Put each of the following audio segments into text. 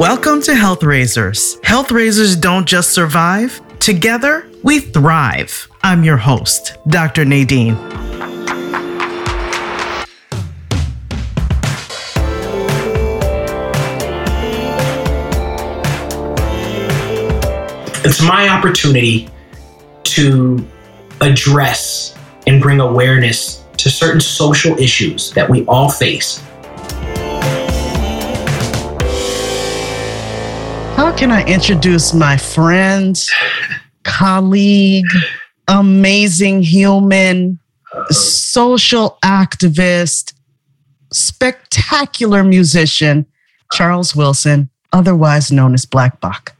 Welcome to Health Raisers. Health Raisers don't just survive, together we thrive. I'm your host, Dr. Nadine. It's my opportunity to address and bring awareness to certain social issues that we all face. Can I introduce my friend, colleague, amazing human, social activist, spectacular musician, Charles Wilson, otherwise known as BLKBOK?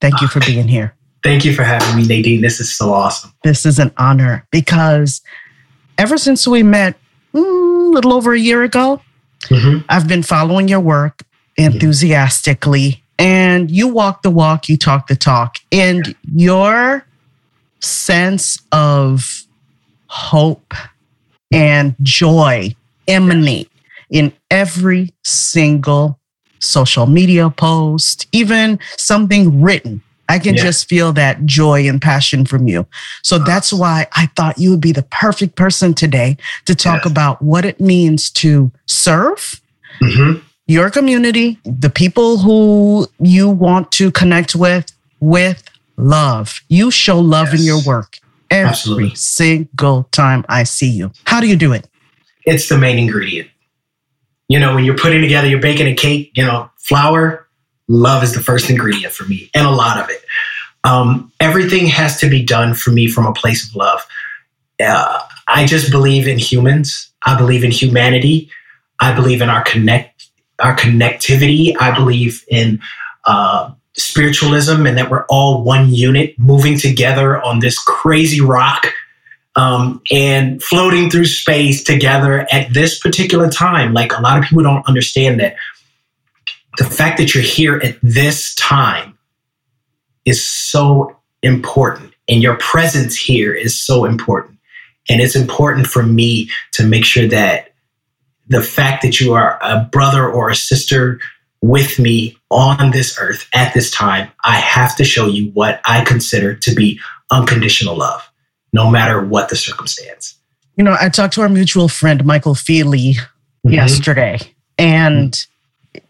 Thank you for being here. Thank you for having me, Nadine. This is so awesome. This is an honor because ever since we met mm, little over a year ago, mm-hmm. I've been following your work enthusiastically. And you walk the walk, you talk the talk. And your sense of hope and joy emanate in every single social media post, even something written. I can yeah. just feel that joy and passion from you. So that's why I thought you would be the perfect person today to talk yes. about what it means to serve mm-hmm. Your community, the people who you want to connect with, with love. You show love yes. in your work every Absolutely. single time I see you. How do you do it? It's the main ingredient you know, when you're putting together, you're baking a cake, you know, flour, love is the first ingredient for me, and a lot of it. Um, everything has to be done for me from a place of love. Uh, I just believe in humans. I believe in humanity. I believe in our connect, our connectivity. I believe in uh, spiritualism, and that we're all one unit moving together on this crazy rock um, and floating through space together at this particular time. Like a lot of people don't understand that the fact that you're here at this time is so important, and your presence here is so important. And it's important for me to make sure that the fact that you are a brother or a sister with me on this earth at this time, I have to show you what I consider to be unconditional love no matter what the circumstance. You know, I talked to our mutual friend, Michael Feely, mm-hmm. yesterday, and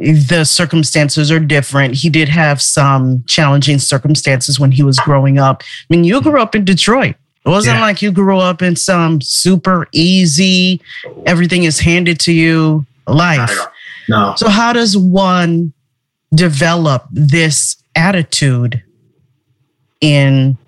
mm-hmm. the circumstances are different. He did have some challenging circumstances when he was growing up. I mean, you grew up in Detroit. It wasn't yeah. like you grew up in some super easy, everything is handed to you life. No. So, how does one develop this attitude in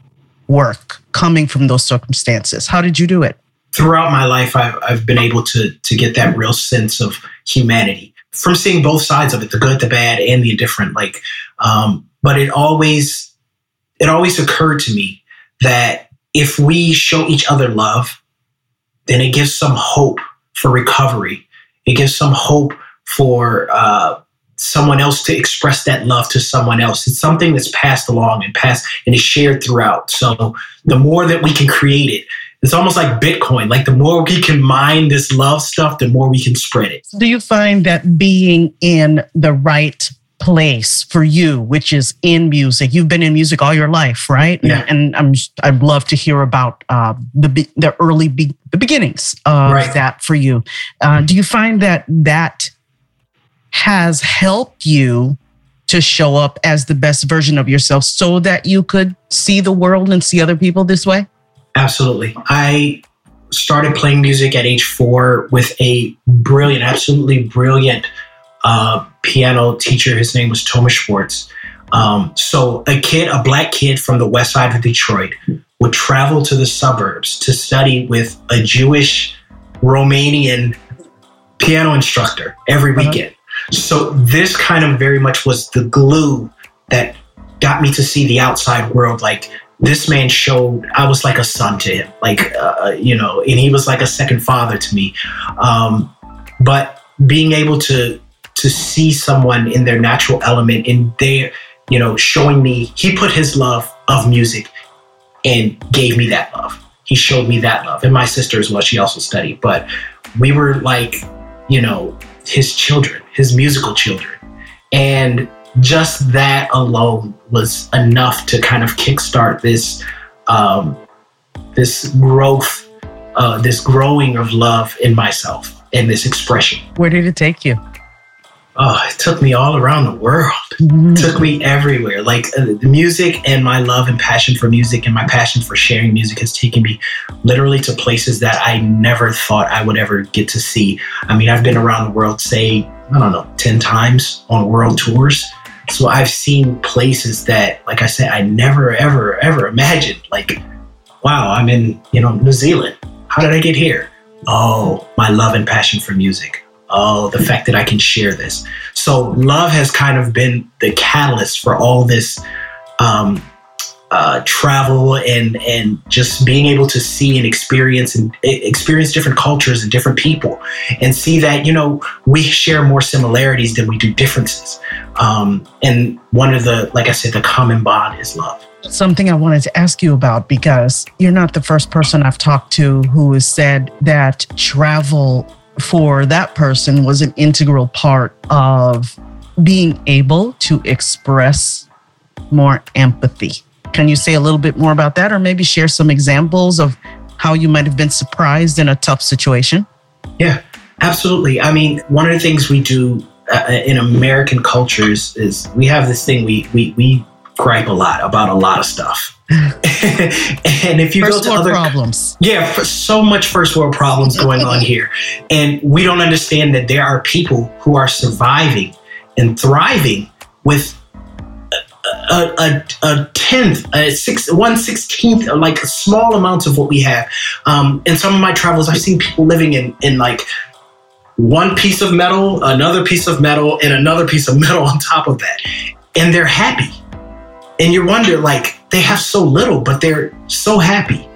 work coming from those circumstances? How did you do it? Throughout my life, I've, I've been able to, to get that real sense of humanity from seeing both sides of it, the good, the bad, and the indifferent. Like, um, but it always, it always occurred to me that if we show each other love, then it gives some hope for recovery. It gives some hope for uh, someone else to express that love to someone else. It's something that's passed along and passed and is shared throughout. So the more that we can create it, it's almost like Bitcoin. Like the more we can mine this love stuff, the more we can spread it. Do you find that being in the right place for you, which is in music. You've been in music all your life, right? Yeah. And, I'm I'd love to hear about uh, the the early be, the beginnings of right. that for you. Uh, do you find that that has helped you to show up as the best version of yourself so that you could see the world and see other people this way? Absolutely. I started playing music at age four with a brilliant, absolutely brilliant uh, piano teacher. His name was Thomas Schwartz. Um, so, a kid, a black kid from the west side of Detroit, would travel to the suburbs to study with a Jewish Romanian piano instructor every uh-huh. weekend. So this kind of very much was the glue that got me to see the outside world. Like this man showed, I was like a son to him, like, uh, you know, and he was like a second father to me. Um, but being able to, to see someone in their natural element in their, you know, showing me, he put his love of music and gave me that love. He showed me that love. And my sister as well, she also studied, but we were like, you know, his children, his musical children. And just that alone was enough to kind of kickstart this um, this growth, uh, this growing of love in myself and this expression. Where did it take you? Oh, it took me all around the world. Mm-hmm. took me everywhere. Like uh, the music and my love and passion for music and my passion for sharing music has taken me literally to places that I never thought I would ever get to see. I mean, I've been around the world, say, I don't know, 10 times on world tours. So I've seen places that, like I said, I never, ever, ever imagined. Like, wow, I'm in, you know, New Zealand. How did I get here? Oh, my love and passion for music oh, the fact that I can share this. So love has kind of been the catalyst for all this um, uh, travel and and just being able to see and experience and experience different cultures and different people and see that you know we share more similarities than we do differences. Um, and one of the like I said, the common bond is love something I wanted to ask you about because you're not the first person I've talked to who has said that travel for that person was an integral part of being able to express more empathy. Can you say a little bit more about that or maybe share some examples of how you might have been surprised in a tough situation? Yeah, absolutely. I mean, one of the things we do uh, in American cultures is we have this thing we we we gripe a lot about a lot of stuff. and if you first go to other problems, yeah, so much first world problems going on here, and we don't understand that there are people who are surviving and thriving with a, a, a tenth, a six, one sixteenth, like small amounts of what we have. Um, in some of my travels, I've seen people living in in like one piece of metal, another piece of metal, and another piece of metal on top of that, and they're happy and you wonder, like, they have so little, but they're so happy.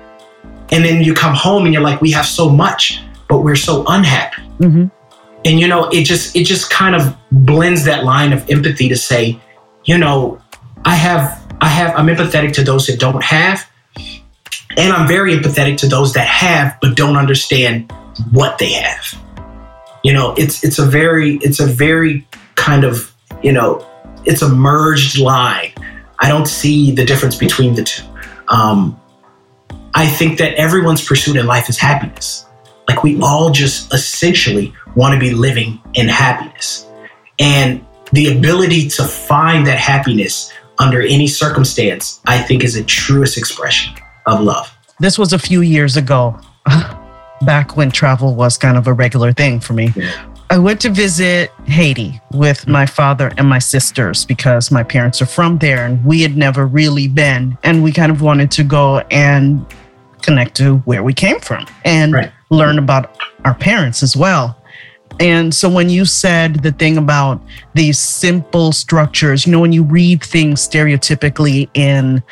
And then you come home and you're like, we have so much, but we're so unhappy. Mm-hmm. And you know, it just it just kind of blends that line of empathy to say, you know, I have I have I'm empathetic to those that don't have, and I'm very empathetic to those that have but don't understand what they have. You know, it's it's a very it's a very kind of you know it's a merged line I don't see the difference between the two. Um, I think that everyone's pursuit in life is happiness. Like we all just essentially want to be living in happiness. And the ability to find that happiness under any circumstance, I think is the truest expression of love. This was a few years ago, back when travel was kind of a regular thing for me. Yeah. I went to visit Haiti with my father and my sisters because my parents are from there and we had never really been. And we kind of wanted to go and connect to where we came from and right. learn about our parents as well. And so when you said the thing about these simple structures, you know, when you read things stereotypically in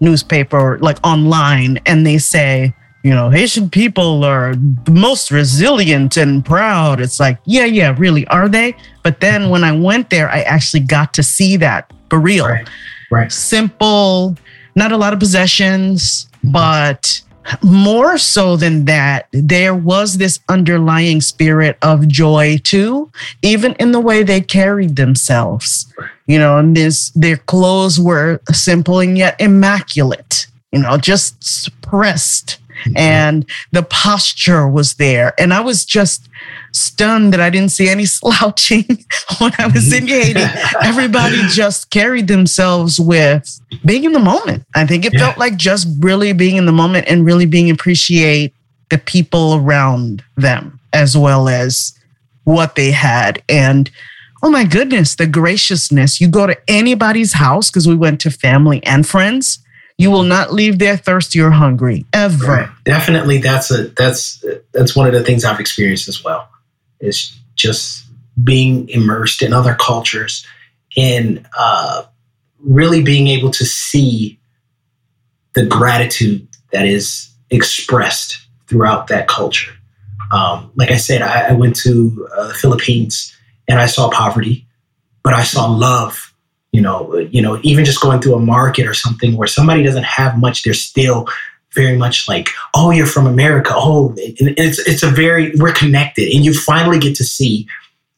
newspaper, like online, and they say, you know, Haitian people are the most resilient and proud. It's like, yeah, yeah, really, are they? But then when I went there, I actually got to see that for real. Right. right. Simple, not a lot of possessions, but more so than that, there was this underlying spirit of joy too, even in the way they carried themselves. You know, and this their clothes were simple and yet immaculate, you know, just pressed Mm-hmm. And the posture was there. And I was just stunned that I didn't see any slouching when I was in mm-hmm. Haiti. Everybody just carried themselves with being in the moment. I think it yeah. felt like just really being in the moment and really being appreciate the people around them as well as what they had. And oh my goodness, the graciousness. You go to anybody's house because we went to family and friends you will not leave there thirsty or hungry ever. Right. Definitely, that's a that's that's one of the things I've experienced as well. Is just being immersed in other cultures and uh, really being able to see the gratitude that is expressed throughout that culture. Um, like I said, I, I went to uh, the Philippines and I saw poverty, but I saw love you know, you know, even just going through a market or something where somebody doesn't have much, they're still very much like, oh, you're from America. Oh, it's it's a very we're connected, and you finally get to see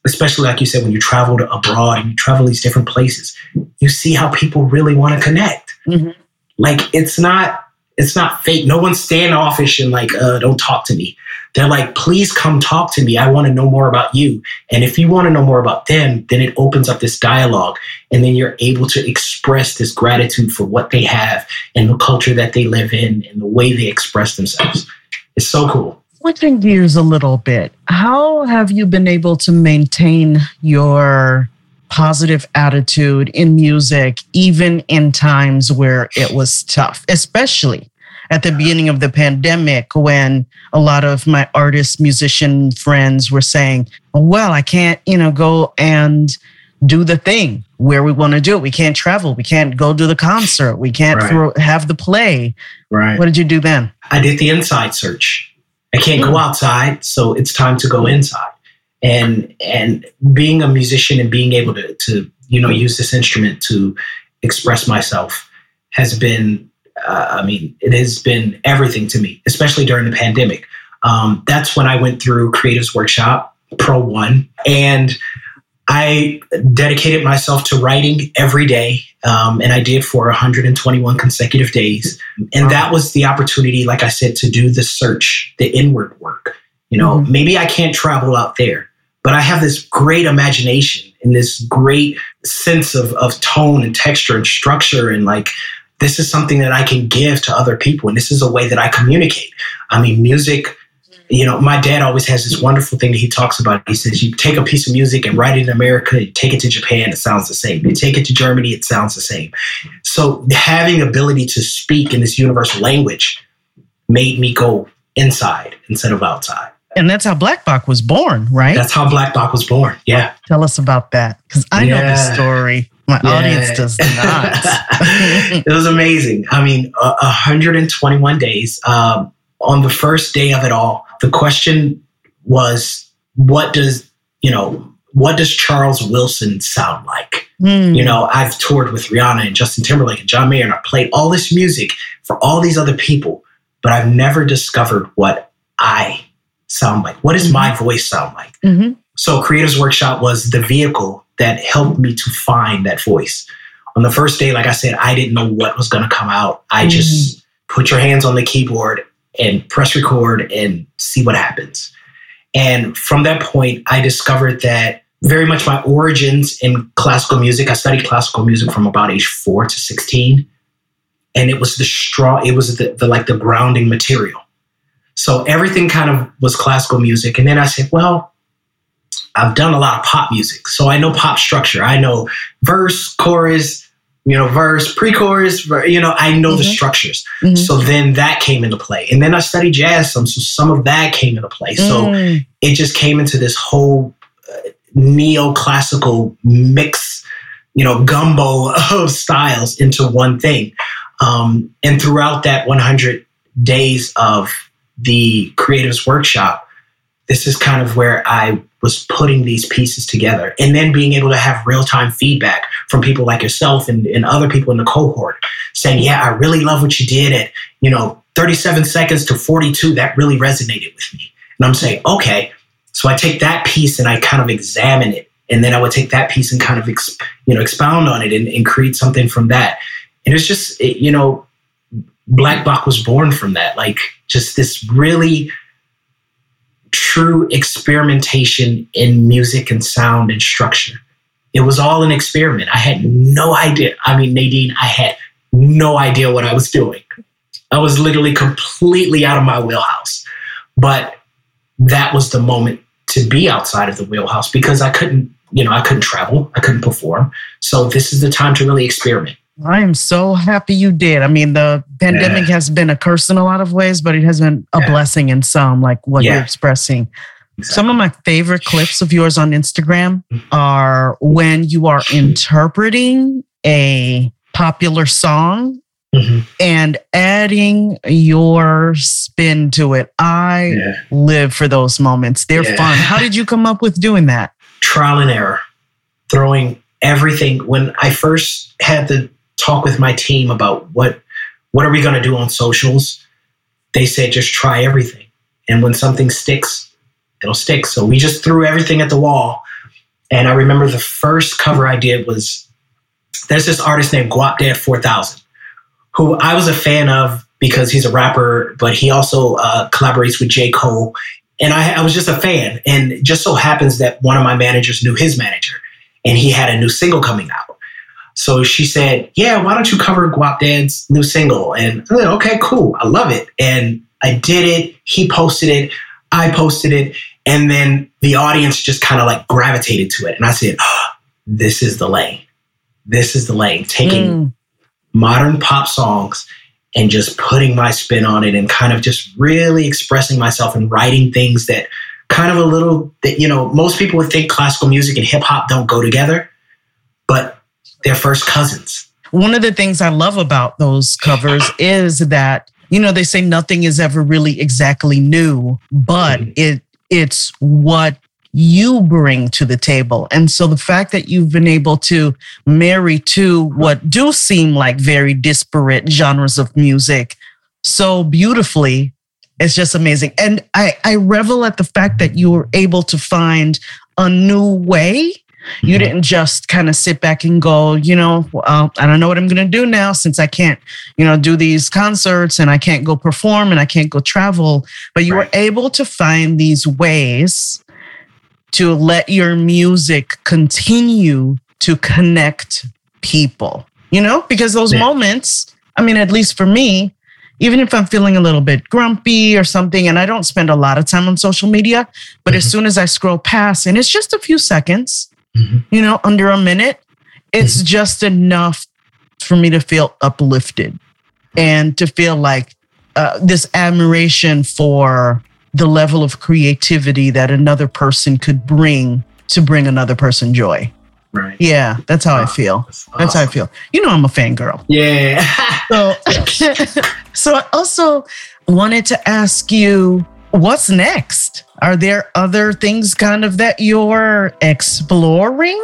especially like you said, when you travel to abroad and you travel these different places, you see how people really want to connect. Mm-hmm. Like it's not it's not fake. No one's standoffish and like, uh, don't talk to me. They're like, please come talk to me. I want to know more about you. And if you want to know more about them, then it opens up this dialogue. And then you're able to express this gratitude for what they have and the culture that they live in and the way they express themselves. It's so cool. Switching gears a little bit, how have you been able to maintain your positive attitude in music, even in times where it was tough, especially at the beginning of the pandemic when a lot of my artist musician friends were saying, well, I can't, you know, go and do the thing where we want to do it. We can't travel. We can't go to the concert. We can't right. throw, have the play. Right. What did you do then? I did the inside search. I can't go hmm. outside, so it's time to go inside and and being a musician and being able to to you know use this instrument to express myself has been uh, i mean it has been everything to me especially during the pandemic um, that's when i went through creatives workshop pro one and i dedicated myself to writing every day um, and i did for 121 consecutive days and that was the opportunity like i said to do the search the inward work you know mm-hmm. maybe i can't travel out there but I have this great imagination and this great sense of, of tone and texture and structure. And like, this is something that I can give to other people. And this is a way that I communicate. I mean, music, you know, my dad always has this wonderful thing that he talks about. He says, you take a piece of music and write it in America, you take it to Japan, it sounds the same. You take it to Germany, it sounds the same. So having the ability to speak in this universal language made me go inside instead of outside. And that's how BLKBOK was born, right? That's how BLKBOK was born. Yeah. Tell us about that because I yeah. know the story. My yeah. audience does not. it was amazing. I mean, uh, 121 days. Um, on the first day of it all, the question was, what does, you know, what does Charles Wilson sound like? Mm. You know, I've toured with Rihanna and Justin Timberlake and John Mayer, and I've played all this music for all these other people, but I've never discovered what I sound like? What does mm-hmm. my voice sound like? Mm-hmm. So, Creatives Workshop was the vehicle that helped me to find that voice. On the first day, like I said, I didn't know what was going to come out. I mm-hmm. just put your hands on the keyboard and press record and see what happens. And from that point, I discovered that very much my origins in classical music. I studied classical music from about age four to 16. And it was the straw, it was the, the like the grounding material. So everything kind of was classical music. And then I said, well, I've done a lot of pop music. So I know pop structure. I know verse, chorus, you know, verse, pre chorus, you know, I know mm-hmm. the structures. Mm-hmm. So then that came into play. And then I studied jazz some. So some of that came into play. So mm. it just came into this whole uh, neoclassical mix, you know, gumbo of styles into one thing. Um, and throughout that 100 days of the creatives workshop, this is kind of where I was putting these pieces together and then being able to have real time feedback from people like yourself and, and other people in the cohort saying, yeah, I really love what you did at, you know, 37 seconds to 42. That really resonated with me. And I'm saying, okay. So I take that piece and I kind of examine it. And then I would take that piece and kind of, exp- you know, expound on it and, and create something from that. And it's just, it, you know, BLKBOK was born from that. Like just this really true experimentation in music and sound and structure. It was all an experiment. I had no idea. I mean, Nadine, I had no idea what I was doing. I was literally completely out of my wheelhouse. But that was the moment to be outside of the wheelhouse because I couldn't, you know, I couldn't travel, I couldn't perform. So this is the time to really experiment. I am so happy you did. I mean, the pandemic yeah. has been a curse in a lot of ways, but it has been a yeah. blessing in some, like what yeah. you're expressing. Exactly. Some of my favorite clips of yours on Instagram are when you are interpreting a popular song mm-hmm. and adding your spin to it. I live for those moments. They're fun. How did you come up with doing that? Trial and error, throwing everything. When I first had the talk with my team about what what are we going to do on socials, they said just try everything. And when something sticks, it'll stick. So we just threw everything at the wall And I remember the first cover I did was there's this artist named Guapdad 4000, who I was a fan of because he's a rapper, but he also uh, collaborates with J. Cole. And I, I was just a fan. And just so happens that one of my managers knew his manager, and he had a new single coming out. So she said, Yeah, why don't you cover Guapdad's new single? And I said, Okay, cool. I love it. And I did it. He posted it. I posted it. And then the audience just kind of like gravitated to it. And I said, oh, This is the lane. This is the lane. Taking mm. modern pop songs and just putting my spin on it and kind of just really expressing myself and writing things that kind of a little that you know most people would think classical music and hip hop don't go together but they're first cousins one of the things i love about those covers is that you know they say nothing is ever really exactly new but mm-hmm. it it's what you bring to the table. And so the fact that you've been able to marry two what do seem like very disparate genres of music so beautifully it's just amazing. And I, I revel at the fact that you were able to find a new way. You mm-hmm. didn't just kind of sit back and go, you know, well, I don't know what I'm going to do now since I can't, you know, do these concerts and I can't go perform and I can't go travel. But you right. were able to find these ways to let your music continue to connect people, you know, because those yeah. moments, I mean, at least for me, even if I'm feeling a little bit grumpy or something, and I don't spend a lot of time on social media, but mm-hmm. as soon as I scroll past and it's just a few seconds, mm-hmm. you know, under a minute, it's mm-hmm. just enough for me to feel uplifted and to feel like uh, this admiration for the level of creativity that another person could bring to bring another person joy. Right. Yeah, that's how I feel. That's, awesome. that's, how I feel. You know, I'm a fangirl. Yeah. so, so I also wanted to ask you, what's next? Are there other things kind of that you're exploring?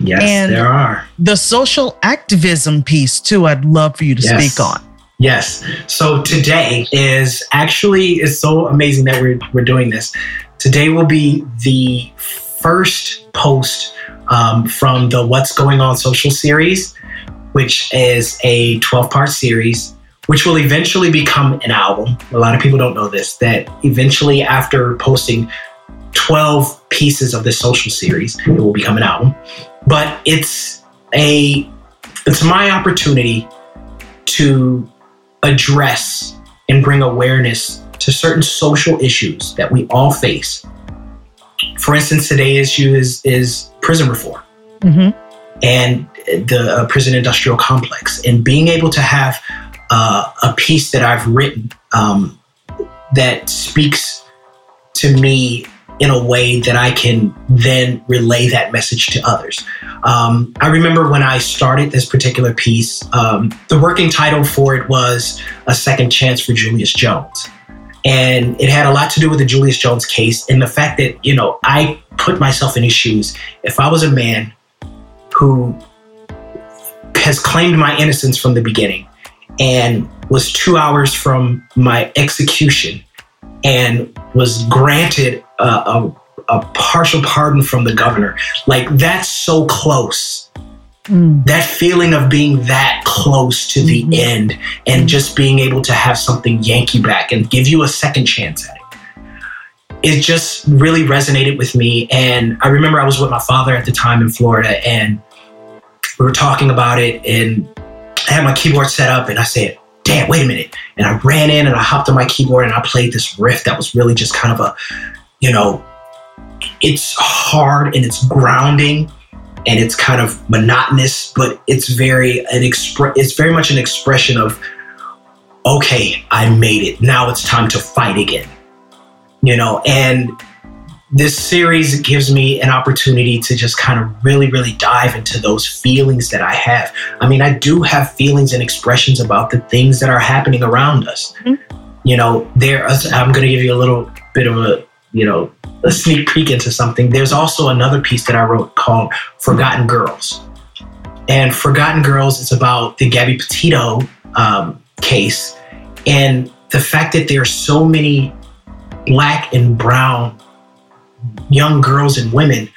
Yes, and there are. The social activism piece too. I'd love for you to yes. speak on. Yes. So today is actually it's so amazing that we're we're doing this. Today will be the first post um, from the What's Going On social series, which is a 12 part series, which will eventually become an album. A lot of people don't know this, that eventually, after posting 12 pieces of this social series, it will become an album. But it's a it's my opportunity to address and bring awareness to certain social issues that we all face. For instance, today's issue is is prison reform mm-hmm. and the uh, prison industrial complex, and being able to have uh, a piece that I've written um, that speaks to me in a way that I can then relay that message to others. Um, I remember when I started this particular piece, um, the working title for it was A Second Chance for Julius Jones. And it had a lot to do with the Julius Jones case and the fact that, you know, I put myself in his shoes. If I was a man who has claimed my innocence from the beginning and was two hours from my execution and was granted a, a, a partial pardon from the governor. Like that's so close. Mm. That feeling of being that close to the mm-hmm. end and mm. just being able to have something Yankee back and give you a second chance at it. It just really resonated with me. And I remember I was with my father at the time in Florida and we were talking about it. And I had my keyboard set up and I said, damn, wait a minute. And I ran in and I hopped on my keyboard and I played this riff that was really just kind of a, you know, it's hard and it's grounding and it's kind of monotonous, but it's very an expre- it's very much an expression of okay, I made it. Now it's time to fight again. You know, and this series gives me an opportunity to just kind of really, really dive into those feelings that I have. I mean, I do have feelings and expressions about the things that are happening around us. Mm-hmm. You know, there. I'm going to give you a little bit of a, you know, a sneak peek into something. There's also another piece that I wrote called "Forgotten Girls," and "Forgotten Girls" is about the Gabby Petito um, case and the fact that there are so many black and brown young girls and women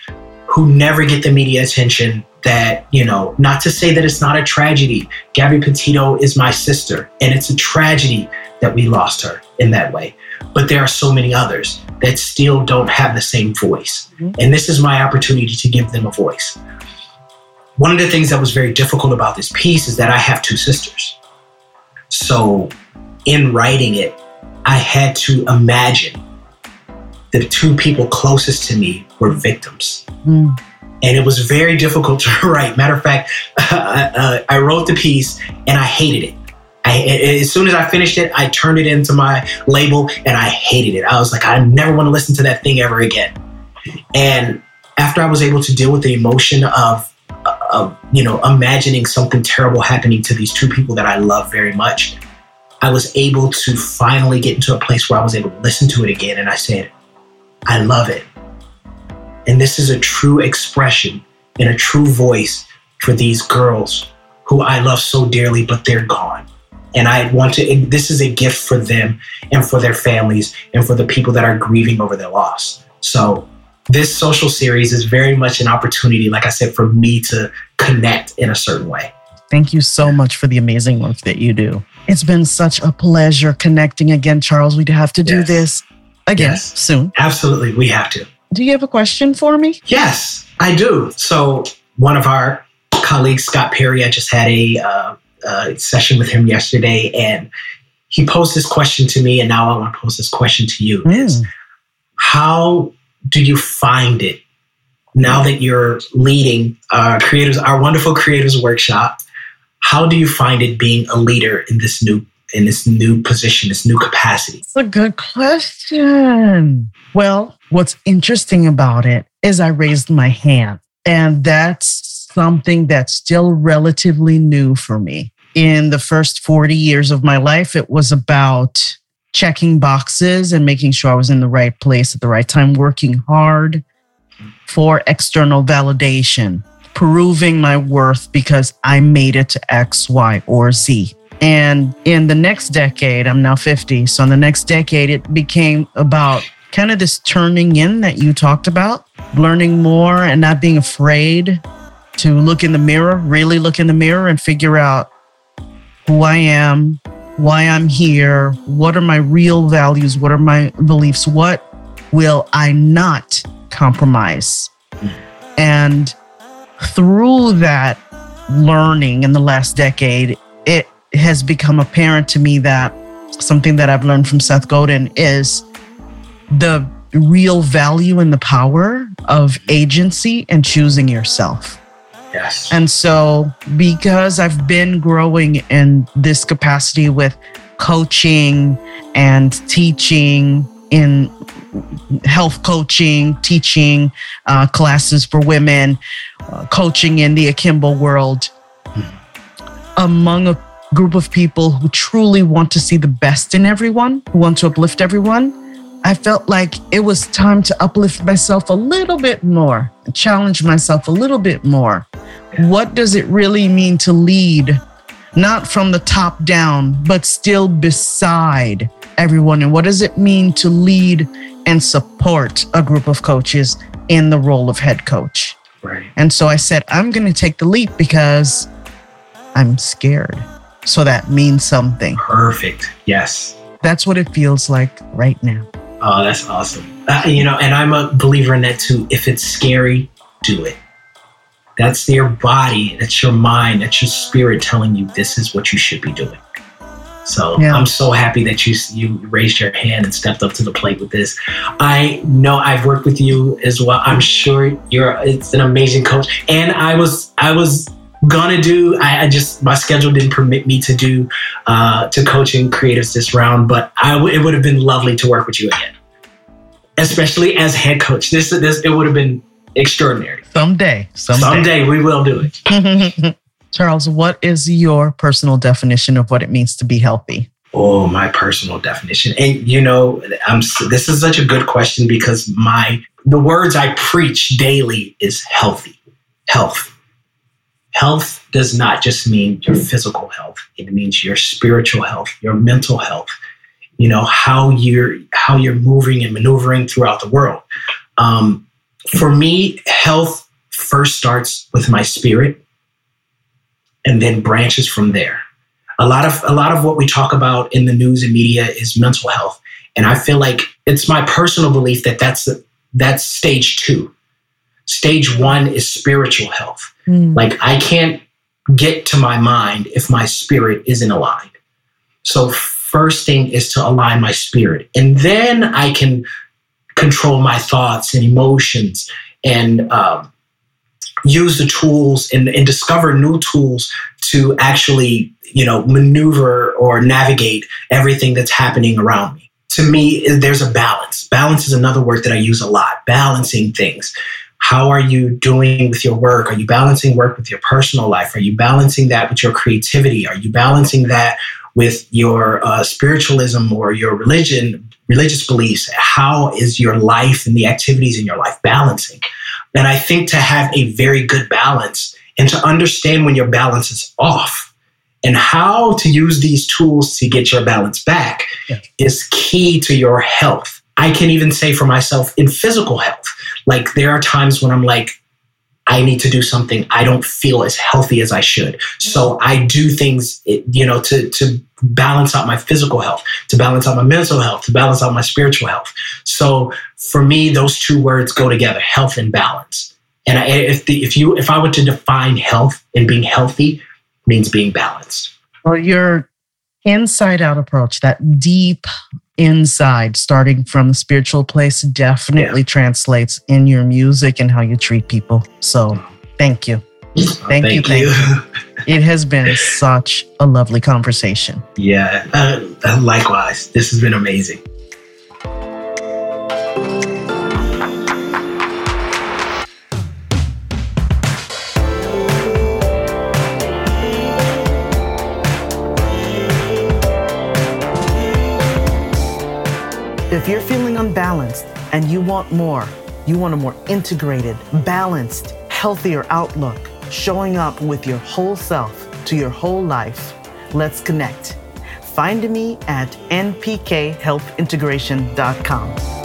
who never get the media attention that, you know, not to say that it's not a tragedy. Gabby Petito is my sister, and it's a tragedy that we lost her in that way. But there are so many others that still don't have the same voice. Mm-hmm. And this is my opportunity to give them a voice. One of the things that was very difficult about this piece is that I have two sisters. So in writing it, I had to imagine the two people closest to me were victims. Mm. And it was very difficult to write. Matter of fact, uh, I wrote the piece and I hated it. I, as soon as I finished it, I turned it into my label and I hated it. I was like, I never want to listen to that thing ever again. And after I was able to deal with the emotion of, of you know, imagining something terrible happening to these two people that I love very much, I was able to finally get into a place where I was able to listen to it again. And I said, I love it. And this is a true expression and a true voice for these girls who I love so dearly, but they're gone. And I want to, this is a gift for them and for their families and for the people that are grieving over their loss. So, this social series is very much an opportunity, like I said, for me to connect in a certain way. Thank you so much for the amazing work that you do. It's been such a pleasure connecting again, Charles. We'd have to do yes. this again yes. soon. Absolutely. We have to. Do you have a question for me? Yes, I do. So, one of our colleagues, Scott Perry, I just had a uh, uh, session with him yesterday, and he posed this question to me, and now I want to pose this question to you: mm. Is how do you find it now that you're leading our creators, our wonderful creators workshop? How do you find it being a leader in this new in this new position, this new capacity? It's a good question. Well, what's interesting about it is I raised my hand, and that's something that's still relatively new for me. In the first 40 years of my life, it was about checking boxes and making sure I was in the right place at the right time, working hard for external validation, proving my worth because I made it to X, Y, or Z. And in the next decade, I'm now 50. So in the next decade, it became about kind of this turning in that you talked about, learning more and not being afraid to look in the mirror, really look in the mirror and figure out who I am, why I'm here, what are my real values, what are my beliefs, what will I not compromise. And through that learning in the last decade, it has become apparent to me that something that I've learned from Seth Godin is the real value and the power of agency and choosing yourself. Yes. And so, because I've been growing in this capacity with coaching and teaching in health coaching, teaching uh, classes for women, uh, coaching in the akimbo world, among a group of people who truly want to see the best in everyone, who want to uplift everyone, I felt like it was time to uplift myself a little bit more, challenge myself a little bit more. What does it really mean to lead, not from the top down, but still beside everyone? And what does it mean to lead and support a group of coaches in the role of head coach? Right. And so I said, I'm going to take the leap because I'm scared. So that means something. Perfect. Yes. That's what it feels like right now. Oh, that's awesome. Uh, you know, and I'm a believer in that too. If it's scary, do it. That's your body, that's your mind, that's your spirit telling you this is what you should be doing. So yeah. I'm so happy that you you raised your hand and stepped up to the plate with this. I know I've worked with you as well. I'm sure you're it's an amazing coach. And I was I was gonna do I, I just my schedule didn't permit me to do uh, to coaching creatives this round, but I w- it would have been lovely to work with you again, especially as head coach. This this it would have been extraordinary. Someday, someday, someday we will do it. Charles, what is your personal definition of what it means to be healthy? Oh, my personal definition. And you know, I'm this is such a good question because my the words I preach daily is healthy. Health Health does not just mean your physical health. It means your spiritual health, your mental health, you know, how you're how you're moving and maneuvering throughout the world. Um, for me, health first starts with my spirit and then branches from there. A lot of a lot of what we talk about in the news and media is mental health, and I feel like it's my personal belief that that's that's stage two. Stage one is spiritual health. Mm. Like I can't get to my mind if my spirit isn't aligned. So first thing is to align my spirit, and then I can control my thoughts and emotions and um, use the tools and, and discover new tools to actually you know maneuver or navigate everything that's happening around me to me there's a balance balance is another word that i use a lot balancing things how are you doing with your work? Are you balancing work with your personal life? Are you balancing that with your creativity? Are you balancing that with your uh, spiritualism or your religion religious beliefs? How is your life and the activities in your life balancing? And I think to have a very good balance and to understand when your balance is off and how to use these tools to get your balance back yeah. is key to your health. I can even say for myself in physical health, like there are times when I'm like, I need to do something. I don't feel as healthy as I should. So mm. I do things, you know, to, to balance out my physical health, to balance out my mental health, to balance out my spiritual health. So for me, those two words go together, health and balance. And I, if the, if you, if I were to define health and being healthy means being balanced. Well, your inside out approach, that deep inside, starting from the spiritual place, definitely yeah. translates in your music and how you treat people. So thank you. Thank, thank you. Thank you. It has been such a lovely conversation. Yeah, uh, uh likewise. This has been amazing. If you're feeling unbalanced and you want more, you want a more integrated, balanced, healthier outlook, showing up with your whole self to your whole life, let's connect. Find me at npkhealthintegration.com.